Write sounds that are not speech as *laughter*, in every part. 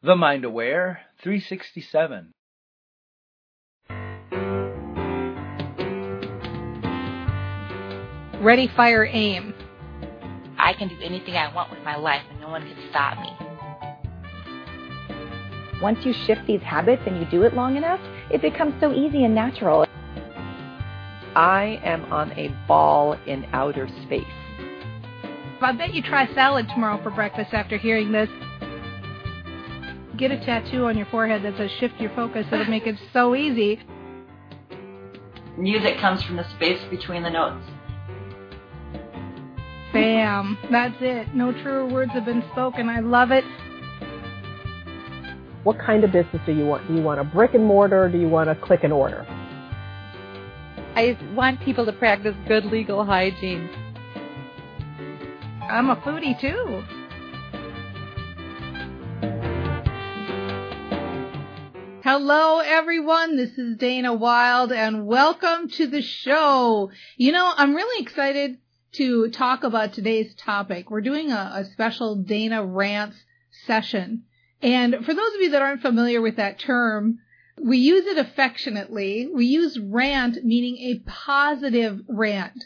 The Mind Aware 367. Ready, fire, aim. I can do anything I want with my life and no one can stop me. Once you shift these habits and you do it long enough, it becomes so easy and natural. I am on a ball in outer space. I bet you try salad tomorrow for breakfast after hearing this. Get a tattoo on your forehead that says shift your focus. It'll make it so easy. Music comes from the space between the notes. Bam. That's it. No truer words have been spoken. I love it. What kind of business do you want? Do you want a brick and mortar or do you want a click and order? I want people to practice good legal hygiene. I'm a foodie too. Hello everyone, this is Dana Wilde and welcome to the show. You know, I'm really excited to talk about today's topic. We're doing a, a special Dana Rants session. And for those of you that aren't familiar with that term, we use it affectionately. We use rant meaning a positive rant.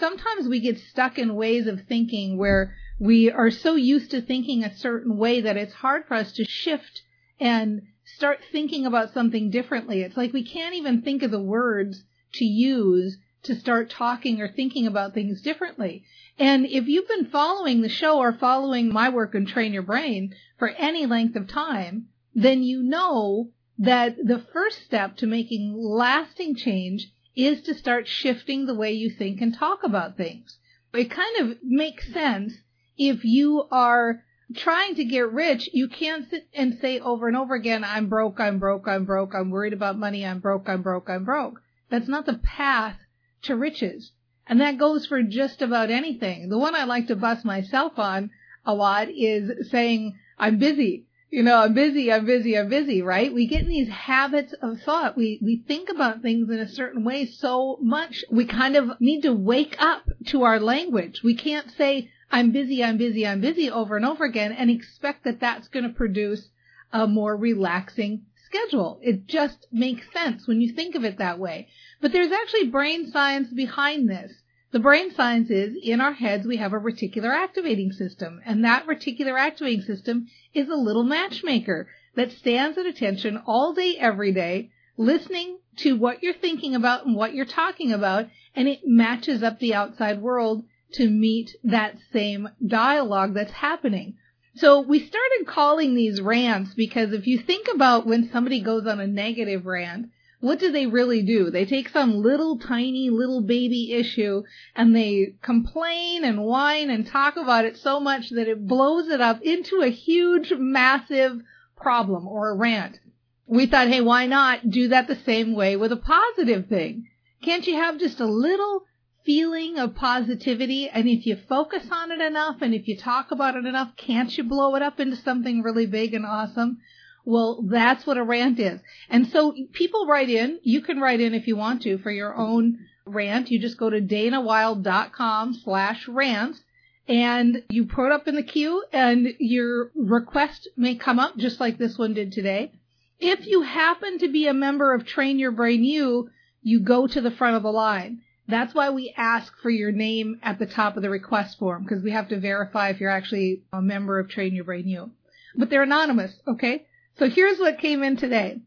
Sometimes we get stuck in ways of thinking where we are so used to thinking a certain way that it's hard for us to shift and start thinking about something differently. It's like we can't even think of the words to use to start talking or thinking about things differently. And if you've been following the show or following my work and train your brain for any length of time, then you know that the first step to making lasting change is to start shifting the way you think and talk about things. It kind of makes sense if you are trying to get rich, you can't sit and say over and over again, I'm broke, I'm broke, I'm broke, I'm worried about money, I'm broke, I'm broke, I'm broke. That's not the path to riches. And that goes for just about anything. The one I like to bust myself on a lot is saying, I'm busy. You know, I'm busy, I'm busy, I'm busy, right? We get in these habits of thought. We, we think about things in a certain way so much. We kind of need to wake up to our language. We can't say, I'm busy, I'm busy, I'm busy over and over again and expect that that's going to produce a more relaxing schedule. It just makes sense when you think of it that way. But there's actually brain science behind this. The brain science is in our heads we have a reticular activating system, and that reticular activating system is a little matchmaker that stands at attention all day, every day, listening to what you're thinking about and what you're talking about, and it matches up the outside world to meet that same dialogue that's happening. So we started calling these rants because if you think about when somebody goes on a negative rant, what do they really do? They take some little tiny little baby issue and they complain and whine and talk about it so much that it blows it up into a huge, massive problem or a rant. We thought, hey, why not do that the same way with a positive thing? Can't you have just a little feeling of positivity. And if you focus on it enough and if you talk about it enough, can't you blow it up into something really big and awesome? Well, that's what a rant is. And so people write in, you can write in if you want to for your own rant. You just go to danawilde.com slash rants and you put up in the queue and your request may come up just like this one did today. If you happen to be a member of Train Your Brain U, you go to the front of the line. That's why we ask for your name at the top of the request form because we have to verify if you're actually a member of Train Your Brain U. But they're anonymous, okay? So here's what came in today.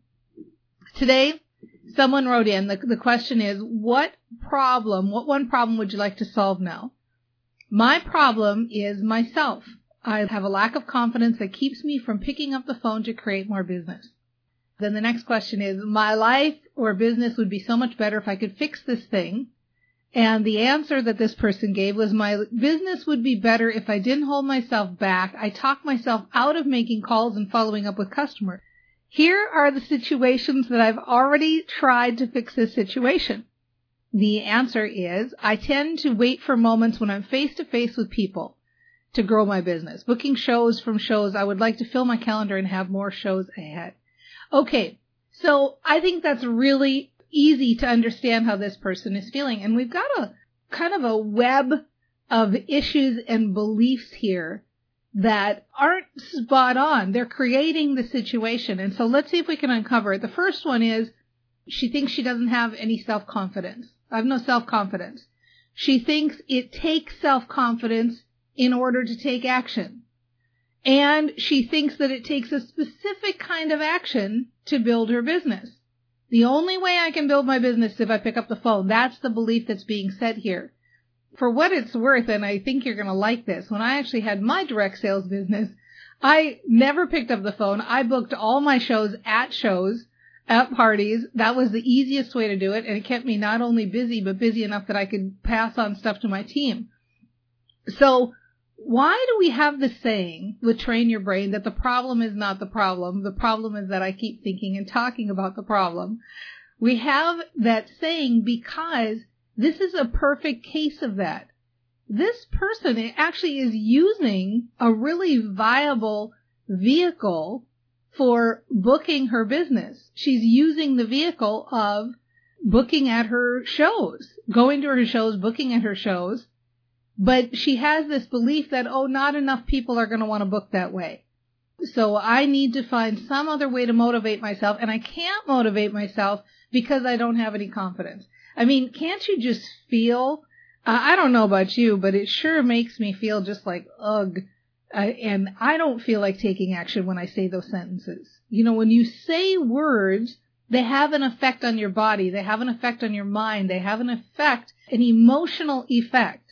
Today, someone wrote in, the, the question is, what problem, what one problem would you like to solve now? My problem is myself. I have a lack of confidence that keeps me from picking up the phone to create more business. Then the next question is, my life or business would be so much better if I could fix this thing and the answer that this person gave was my business would be better if I didn't hold myself back. I talked myself out of making calls and following up with customers. Here are the situations that I've already tried to fix this situation. The answer is I tend to wait for moments when I'm face to face with people to grow my business. Booking shows from shows, I would like to fill my calendar and have more shows ahead. Okay. So I think that's really easy to understand how this person is feeling. And we've got a kind of a web of issues and beliefs here that aren't spot on. They're creating the situation. And so let's see if we can uncover it. The first one is she thinks she doesn't have any self-confidence. I have no self-confidence. She thinks it takes self-confidence in order to take action. And she thinks that it takes a specific kind of action to build her business. The only way I can build my business is if I pick up the phone. That's the belief that's being said here. For what it's worth, and I think you're going to like this, when I actually had my direct sales business, I never picked up the phone. I booked all my shows at shows, at parties. That was the easiest way to do it, and it kept me not only busy, but busy enough that I could pass on stuff to my team. So why do we have the saying with train your brain that the problem is not the problem? The problem is that I keep thinking and talking about the problem. We have that saying because this is a perfect case of that. This person actually is using a really viable vehicle for booking her business. She's using the vehicle of booking at her shows, going to her shows, booking at her shows, but she has this belief that, oh, not enough people are going to want to book that way. So I need to find some other way to motivate myself, and I can't motivate myself because I don't have any confidence. I mean, can't you just feel? Uh, I don't know about you, but it sure makes me feel just like ugh. And I don't feel like taking action when I say those sentences. You know, when you say words, they have an effect on your body, they have an effect on your mind, they have an effect, an emotional effect.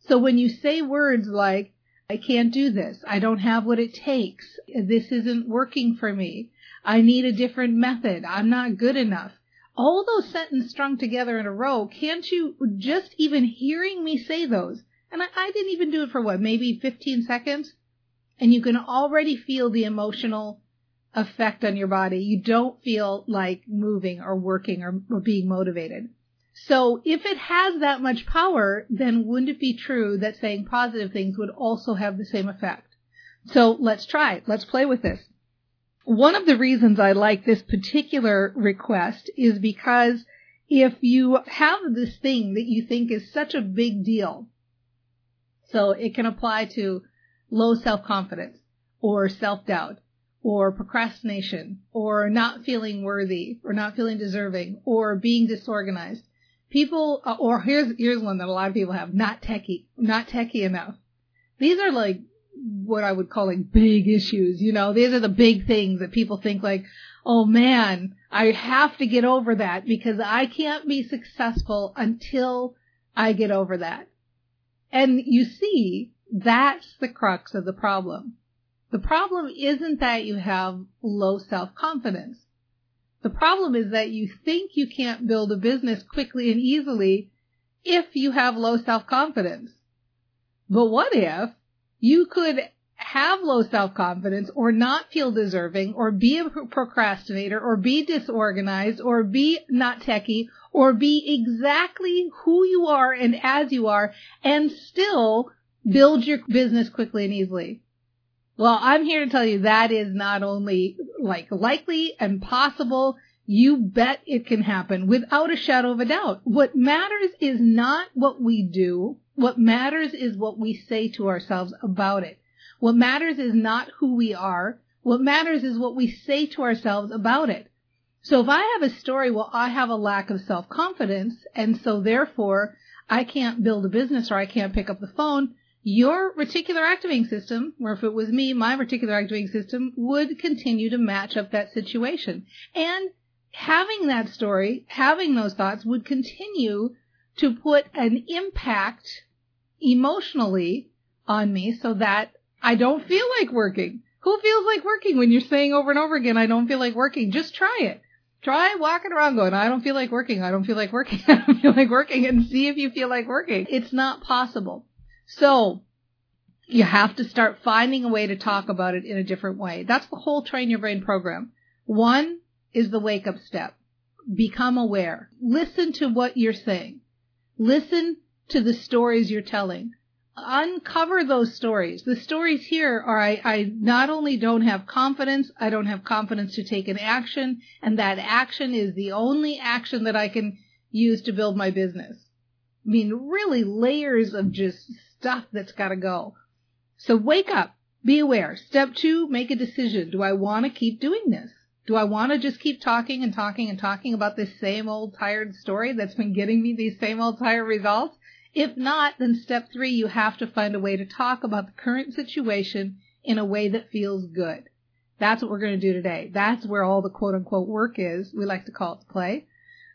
So when you say words like, I can't do this, I don't have what it takes, this isn't working for me, I need a different method, I'm not good enough, all those sentences strung together in a row, can't you just even hearing me say those, and I, I didn't even do it for what, maybe 15 seconds? And you can already feel the emotional effect on your body. You don't feel like moving or working or, or being motivated. So if it has that much power, then wouldn't it be true that saying positive things would also have the same effect? So let's try it. Let's play with this. One of the reasons I like this particular request is because if you have this thing that you think is such a big deal, so it can apply to low self-confidence or self-doubt or procrastination or not feeling worthy or not feeling deserving or being disorganized people, uh, or here's here's one that a lot of people have: not techie, not techie enough. These are like what I would call like big issues. You know, these are the big things that people think like, oh man, I have to get over that because I can't be successful until I get over that. And you see, that's the crux of the problem. The problem isn't that you have low self-confidence. The problem is that you think you can't build a business quickly and easily if you have low self-confidence. But what if you could have low self-confidence or not feel deserving or be a procrastinator or be disorganized or be not techie or be exactly who you are and as you are and still build your business quickly and easily. Well, I'm here to tell you that is not only like likely and possible, you bet it can happen without a shadow of a doubt. What matters is not what we do. What matters is what we say to ourselves about it. What matters is not who we are. What matters is what we say to ourselves about it. So if I have a story, well, I have a lack of self-confidence, and so therefore I can't build a business or I can't pick up the phone, your reticular activating system, or if it was me, my reticular activating system would continue to match up that situation. And having that story, having those thoughts would continue to put an impact emotionally on me so that I don't feel like working. Who feels like working when you're saying over and over again, I don't feel like working? Just try it. Try walking around going, I don't feel like working, I don't feel like working, *laughs* I don't feel like working, and see if you feel like working. It's not possible. So you have to start finding a way to talk about it in a different way. That's the whole train your brain program. One is the wake up step. Become aware. Listen to what you're saying. Listen to the stories you're telling. Uncover those stories. The stories here are I, I not only don't have confidence, I don't have confidence to take an action, and that action is the only action that I can use to build my business. I mean, really layers of just stuff that's got to go. So wake up. be aware. Step two, make a decision. Do I want to keep doing this? Do I want to just keep talking and talking and talking about this same old tired story that's been getting me these same old tired results? If not, then step three, you have to find a way to talk about the current situation in a way that feels good. That's what we're going to do today. That's where all the quote unquote work is. We like to call it the play.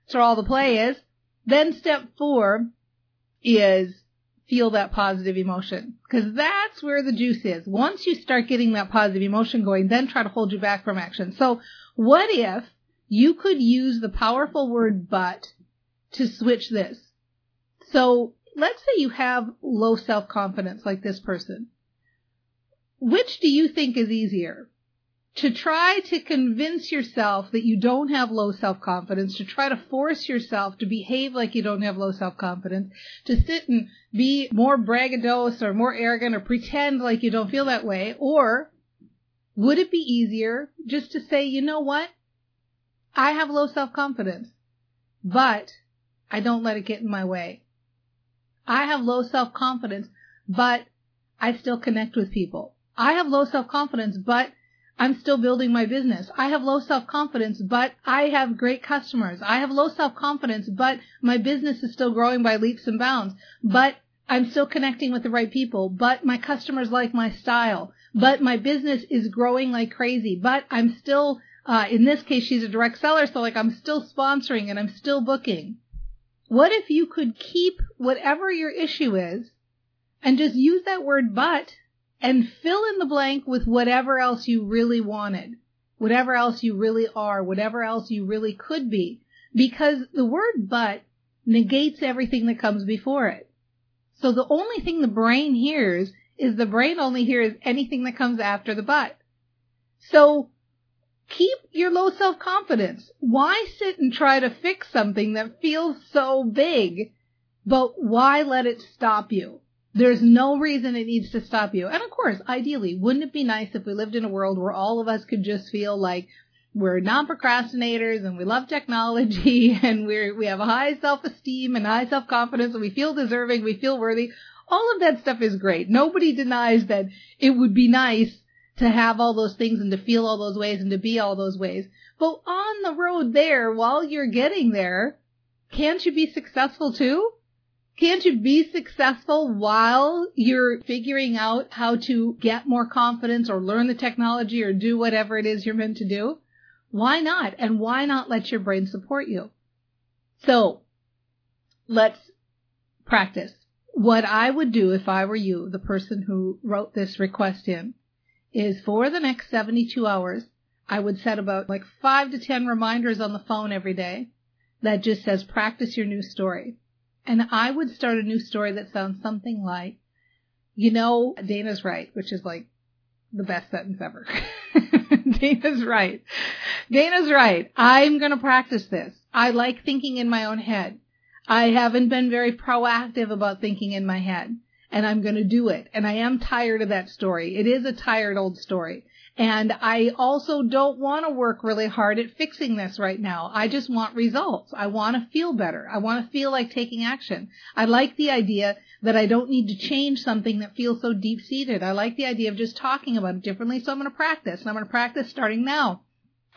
So all the play is. Then step four is feel that positive emotion. Cause that's where the juice is. Once you start getting that positive emotion going, then try to hold you back from action. So what if you could use the powerful word but to switch this? So let's say you have low self-confidence like this person. Which do you think is easier? To try to convince yourself that you don't have low self-confidence, to try to force yourself to behave like you don't have low self-confidence, to sit and be more braggadocious or more arrogant or pretend like you don't feel that way, or would it be easier just to say, you know what? I have low self-confidence, but I don't let it get in my way. I have low self-confidence, but I still connect with people. I have low self-confidence, but I'm still building my business. I have low self-confidence, but I have great customers. I have low self-confidence, but my business is still growing by leaps and bounds. But I'm still connecting with the right people, but my customers like my style, but my business is growing like crazy, but I'm still, uh, in this case, she's a direct seller, so like I'm still sponsoring and I'm still booking. What if you could keep whatever your issue is and just use that word but and fill in the blank with whatever else you really wanted, whatever else you really are, whatever else you really could be, because the word but negates everything that comes before it. So the only thing the brain hears is the brain only hears anything that comes after the but. So keep your low self-confidence. Why sit and try to fix something that feels so big, but why let it stop you? There's no reason it needs to stop you. And of course, ideally, wouldn't it be nice if we lived in a world where all of us could just feel like we're non-procrastinators and we love technology *laughs* and we're, we have high self-esteem and high self-confidence and we feel deserving, we feel worthy. All of that stuff is great. Nobody denies that it would be nice to have all those things and to feel all those ways and to be all those ways. But on the road there, while you're getting there, can't you be successful too? Can't you be successful while you're figuring out how to get more confidence or learn the technology or do whatever it is you're meant to do? Why not? And why not let your brain support you? So let's practice. What I would do if I were you, the person who wrote this request in, is for the next 72 hours, I would set about like five to 10 reminders on the phone every day that just says practice your new story. And I would start a new story that sounds something like, you know, Dana's right, which is like the best sentence ever. *laughs* Dana's right. Dana's right. I'm going to practice this. I like thinking in my own head. I haven't been very proactive about thinking in my head and I'm going to do it. And I am tired of that story. It is a tired old story. And I also don't want to work really hard at fixing this right now. I just want results. I want to feel better. I want to feel like taking action. I like the idea that I don't need to change something that feels so deep seated. I like the idea of just talking about it differently. So I'm going to practice and I'm going to practice starting now.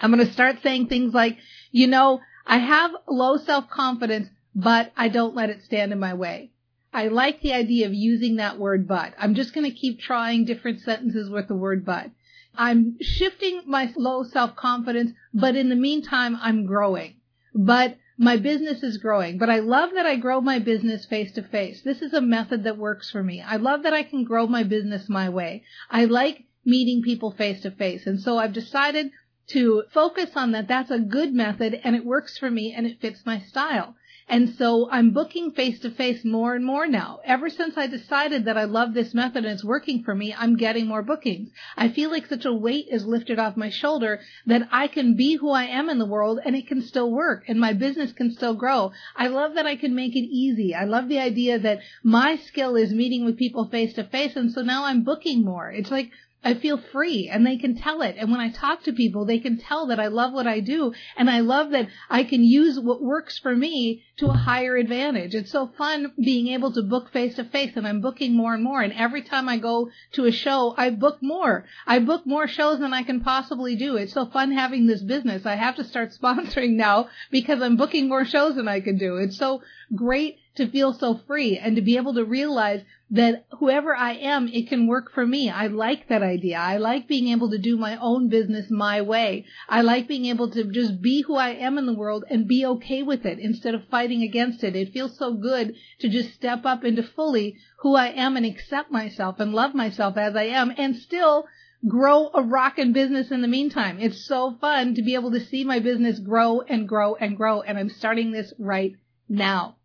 I'm going to start saying things like, you know, I have low self confidence, but I don't let it stand in my way. I like the idea of using that word but. I'm just going to keep trying different sentences with the word but. I'm shifting my low self-confidence, but in the meantime, I'm growing. But my business is growing, but I love that I grow my business face to face. This is a method that works for me. I love that I can grow my business my way. I like meeting people face to face. And so I've decided to focus on that. That's a good method and it works for me and it fits my style. And so I'm booking face to face more and more now. Ever since I decided that I love this method and it's working for me, I'm getting more bookings. I feel like such a weight is lifted off my shoulder that I can be who I am in the world and it can still work and my business can still grow. I love that I can make it easy. I love the idea that my skill is meeting with people face to face and so now I'm booking more. It's like I feel free and they can tell it. And when I talk to people, they can tell that I love what I do and I love that I can use what works for me to a higher advantage. It's so fun being able to book face to face and I'm booking more and more. And every time I go to a show, I book more. I book more shows than I can possibly do. It's so fun having this business. I have to start *laughs* sponsoring now because I'm booking more shows than I can do. It's so great to feel so free and to be able to realize that whoever I am, it can work for me. I like that idea. I like being able to do my own business my way. I like being able to just be who I am in the world and be okay with it instead of fighting against it. It feels so good to just step up into fully who I am and accept myself and love myself as I am and still grow a rockin' business in the meantime. It's so fun to be able to see my business grow and grow and grow and I'm starting this right now.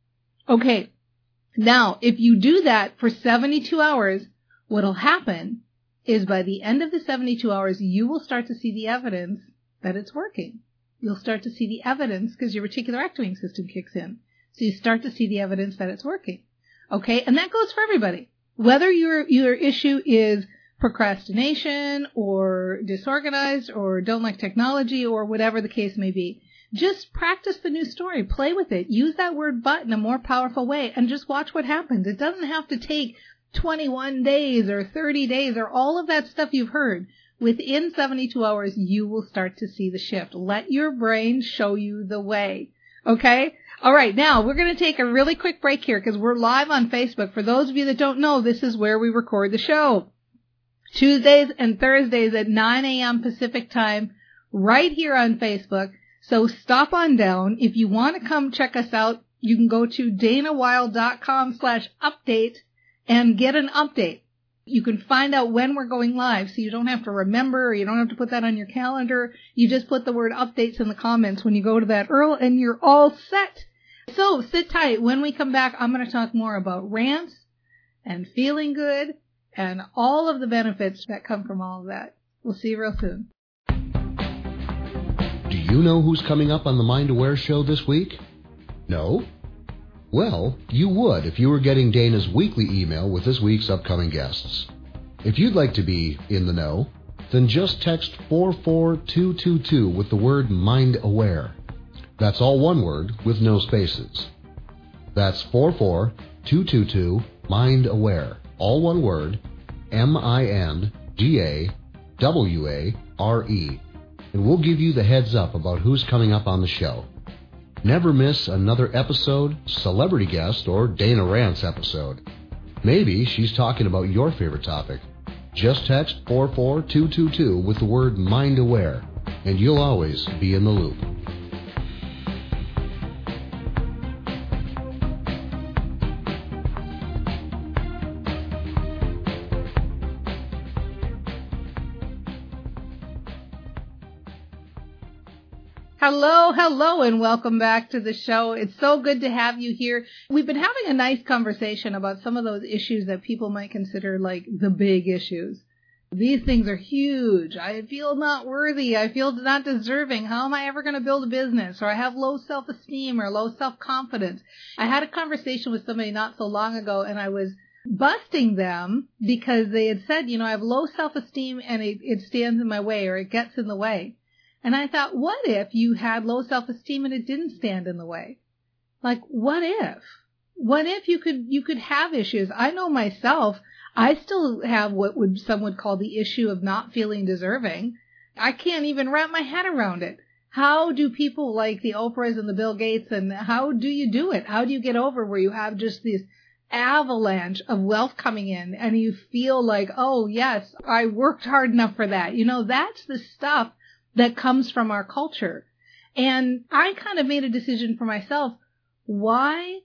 Okay. Now, if you do that for 72 hours, what'll happen is by the end of the 72 hours, you will start to see the evidence that it's working. You'll start to see the evidence because your reticular activating system kicks in. So you start to see the evidence that it's working. Okay. And that goes for everybody. Whether your, your issue is procrastination or disorganized or don't like technology or whatever the case may be, just practice the new story. Play with it. Use that word but in a more powerful way and just watch what happens. It doesn't have to take 21 days or 30 days or all of that stuff you've heard. Within 72 hours, you will start to see the shift. Let your brain show you the way. Okay? All right. Now we're going to take a really quick break here because we're live on Facebook. For those of you that don't know, this is where we record the show. Tuesdays and Thursdays at 9 a.m. Pacific time right here on Facebook. So stop on down. If you want to come check us out, you can go to danawilde.com slash update and get an update. You can find out when we're going live so you don't have to remember or you don't have to put that on your calendar. You just put the word updates in the comments when you go to that URL and you're all set. So sit tight. When we come back, I'm going to talk more about rants and feeling good and all of the benefits that come from all of that. We'll see you real soon. You know who's coming up on the Mind Aware show this week? No? Well, you would if you were getting Dana's weekly email with this week's upcoming guests. If you'd like to be in the know, then just text 44222 with the word Mind Aware. That's all one word with no spaces. That's 44222 Mind Aware. All one word M I N D A W A R E and we'll give you the heads up about who's coming up on the show. Never miss another episode, celebrity guest, or Dana Rants episode. Maybe she's talking about your favorite topic. Just text 44222 with the word Mind Aware, and you'll always be in the loop. Hello, and welcome back to the show. It's so good to have you here. We've been having a nice conversation about some of those issues that people might consider like the big issues. These things are huge. I feel not worthy. I feel not deserving. How am I ever going to build a business? Or I have low self-esteem or low self-confidence. I had a conversation with somebody not so long ago and I was busting them because they had said, you know, I have low self-esteem and it, it stands in my way or it gets in the way. And I thought, what if you had low self-esteem and it didn't stand in the way? Like, what if? What if you could, you could have issues? I know myself, I still have what would, some would call the issue of not feeling deserving. I can't even wrap my head around it. How do people like the Oprahs and the Bill Gates and how do you do it? How do you get over where you have just this avalanche of wealth coming in and you feel like, oh yes, I worked hard enough for that. You know, that's the stuff that comes from our culture. And I kind of made a decision for myself. Why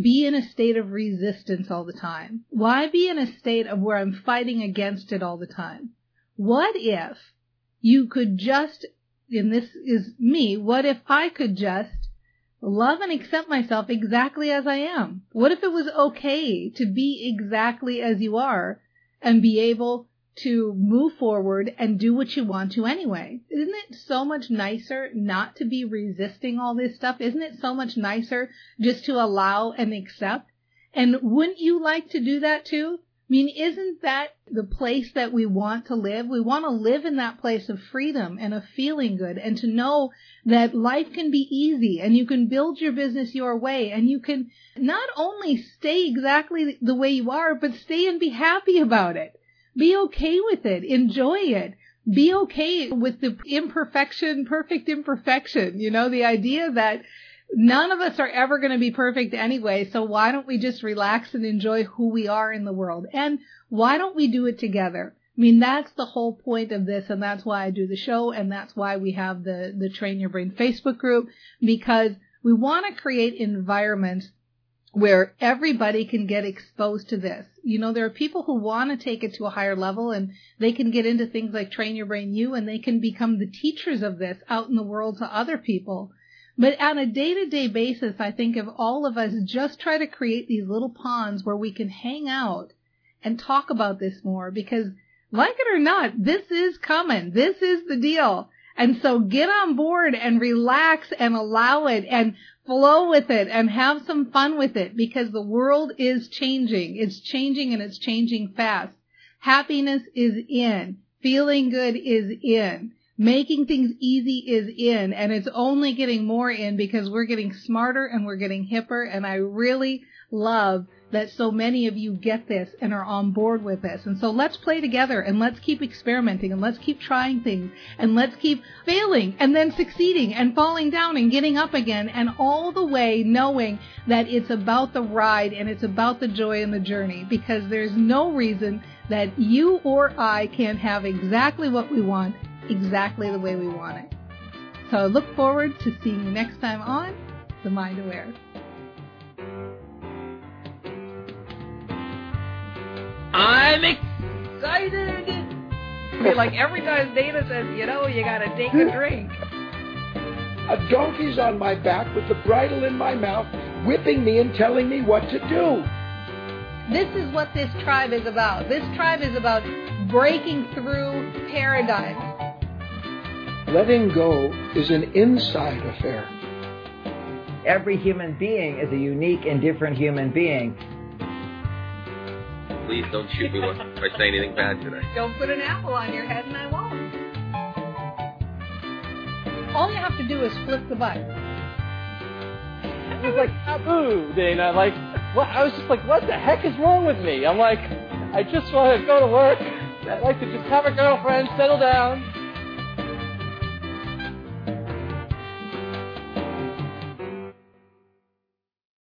be in a state of resistance all the time? Why be in a state of where I'm fighting against it all the time? What if you could just, and this is me, what if I could just love and accept myself exactly as I am? What if it was okay to be exactly as you are and be able to move forward and do what you want to anyway. Isn't it so much nicer not to be resisting all this stuff? Isn't it so much nicer just to allow and accept? And wouldn't you like to do that too? I mean, isn't that the place that we want to live? We want to live in that place of freedom and of feeling good and to know that life can be easy and you can build your business your way and you can not only stay exactly the way you are, but stay and be happy about it. Be okay with it. Enjoy it. Be okay with the imperfection, perfect imperfection. You know, the idea that none of us are ever going to be perfect anyway, so why don't we just relax and enjoy who we are in the world? And why don't we do it together? I mean, that's the whole point of this, and that's why I do the show, and that's why we have the, the Train Your Brain Facebook group, because we want to create environments where everybody can get exposed to this. You know, there are people who want to take it to a higher level and they can get into things like Train Your Brain U and they can become the teachers of this out in the world to other people. But on a day to day basis, I think if all of us just try to create these little ponds where we can hang out and talk about this more because like it or not, this is coming. This is the deal. And so get on board and relax and allow it and flow with it and have some fun with it because the world is changing. It's changing and it's changing fast. Happiness is in. Feeling good is in making things easy is in and it's only getting more in because we're getting smarter and we're getting hipper and I really love that so many of you get this and are on board with this. And so let's play together and let's keep experimenting and let's keep trying things and let's keep failing and then succeeding and falling down and getting up again and all the way knowing that it's about the ride and it's about the joy and the journey because there's no reason that you or I can't have exactly what we want exactly the way we want it. So I look forward to seeing you next time on The Mind Aware. I'm excited! I mean, like every time Dana says, you know, you gotta take a drink. A donkey's on my back with the bridle in my mouth, whipping me and telling me what to do. This is what this tribe is about. This tribe is about breaking through paradigms letting go is an inside affair. Every human being is a unique and different human being. Please don't shoot me if I say anything bad today. Don't put an apple on your head and I won't. All you have to do is flip the button. It was like taboo, Dana. Like, what? I was just like, what the heck is wrong with me? I'm like, I just want to go to work. I'd like to just have a girlfriend, settle down,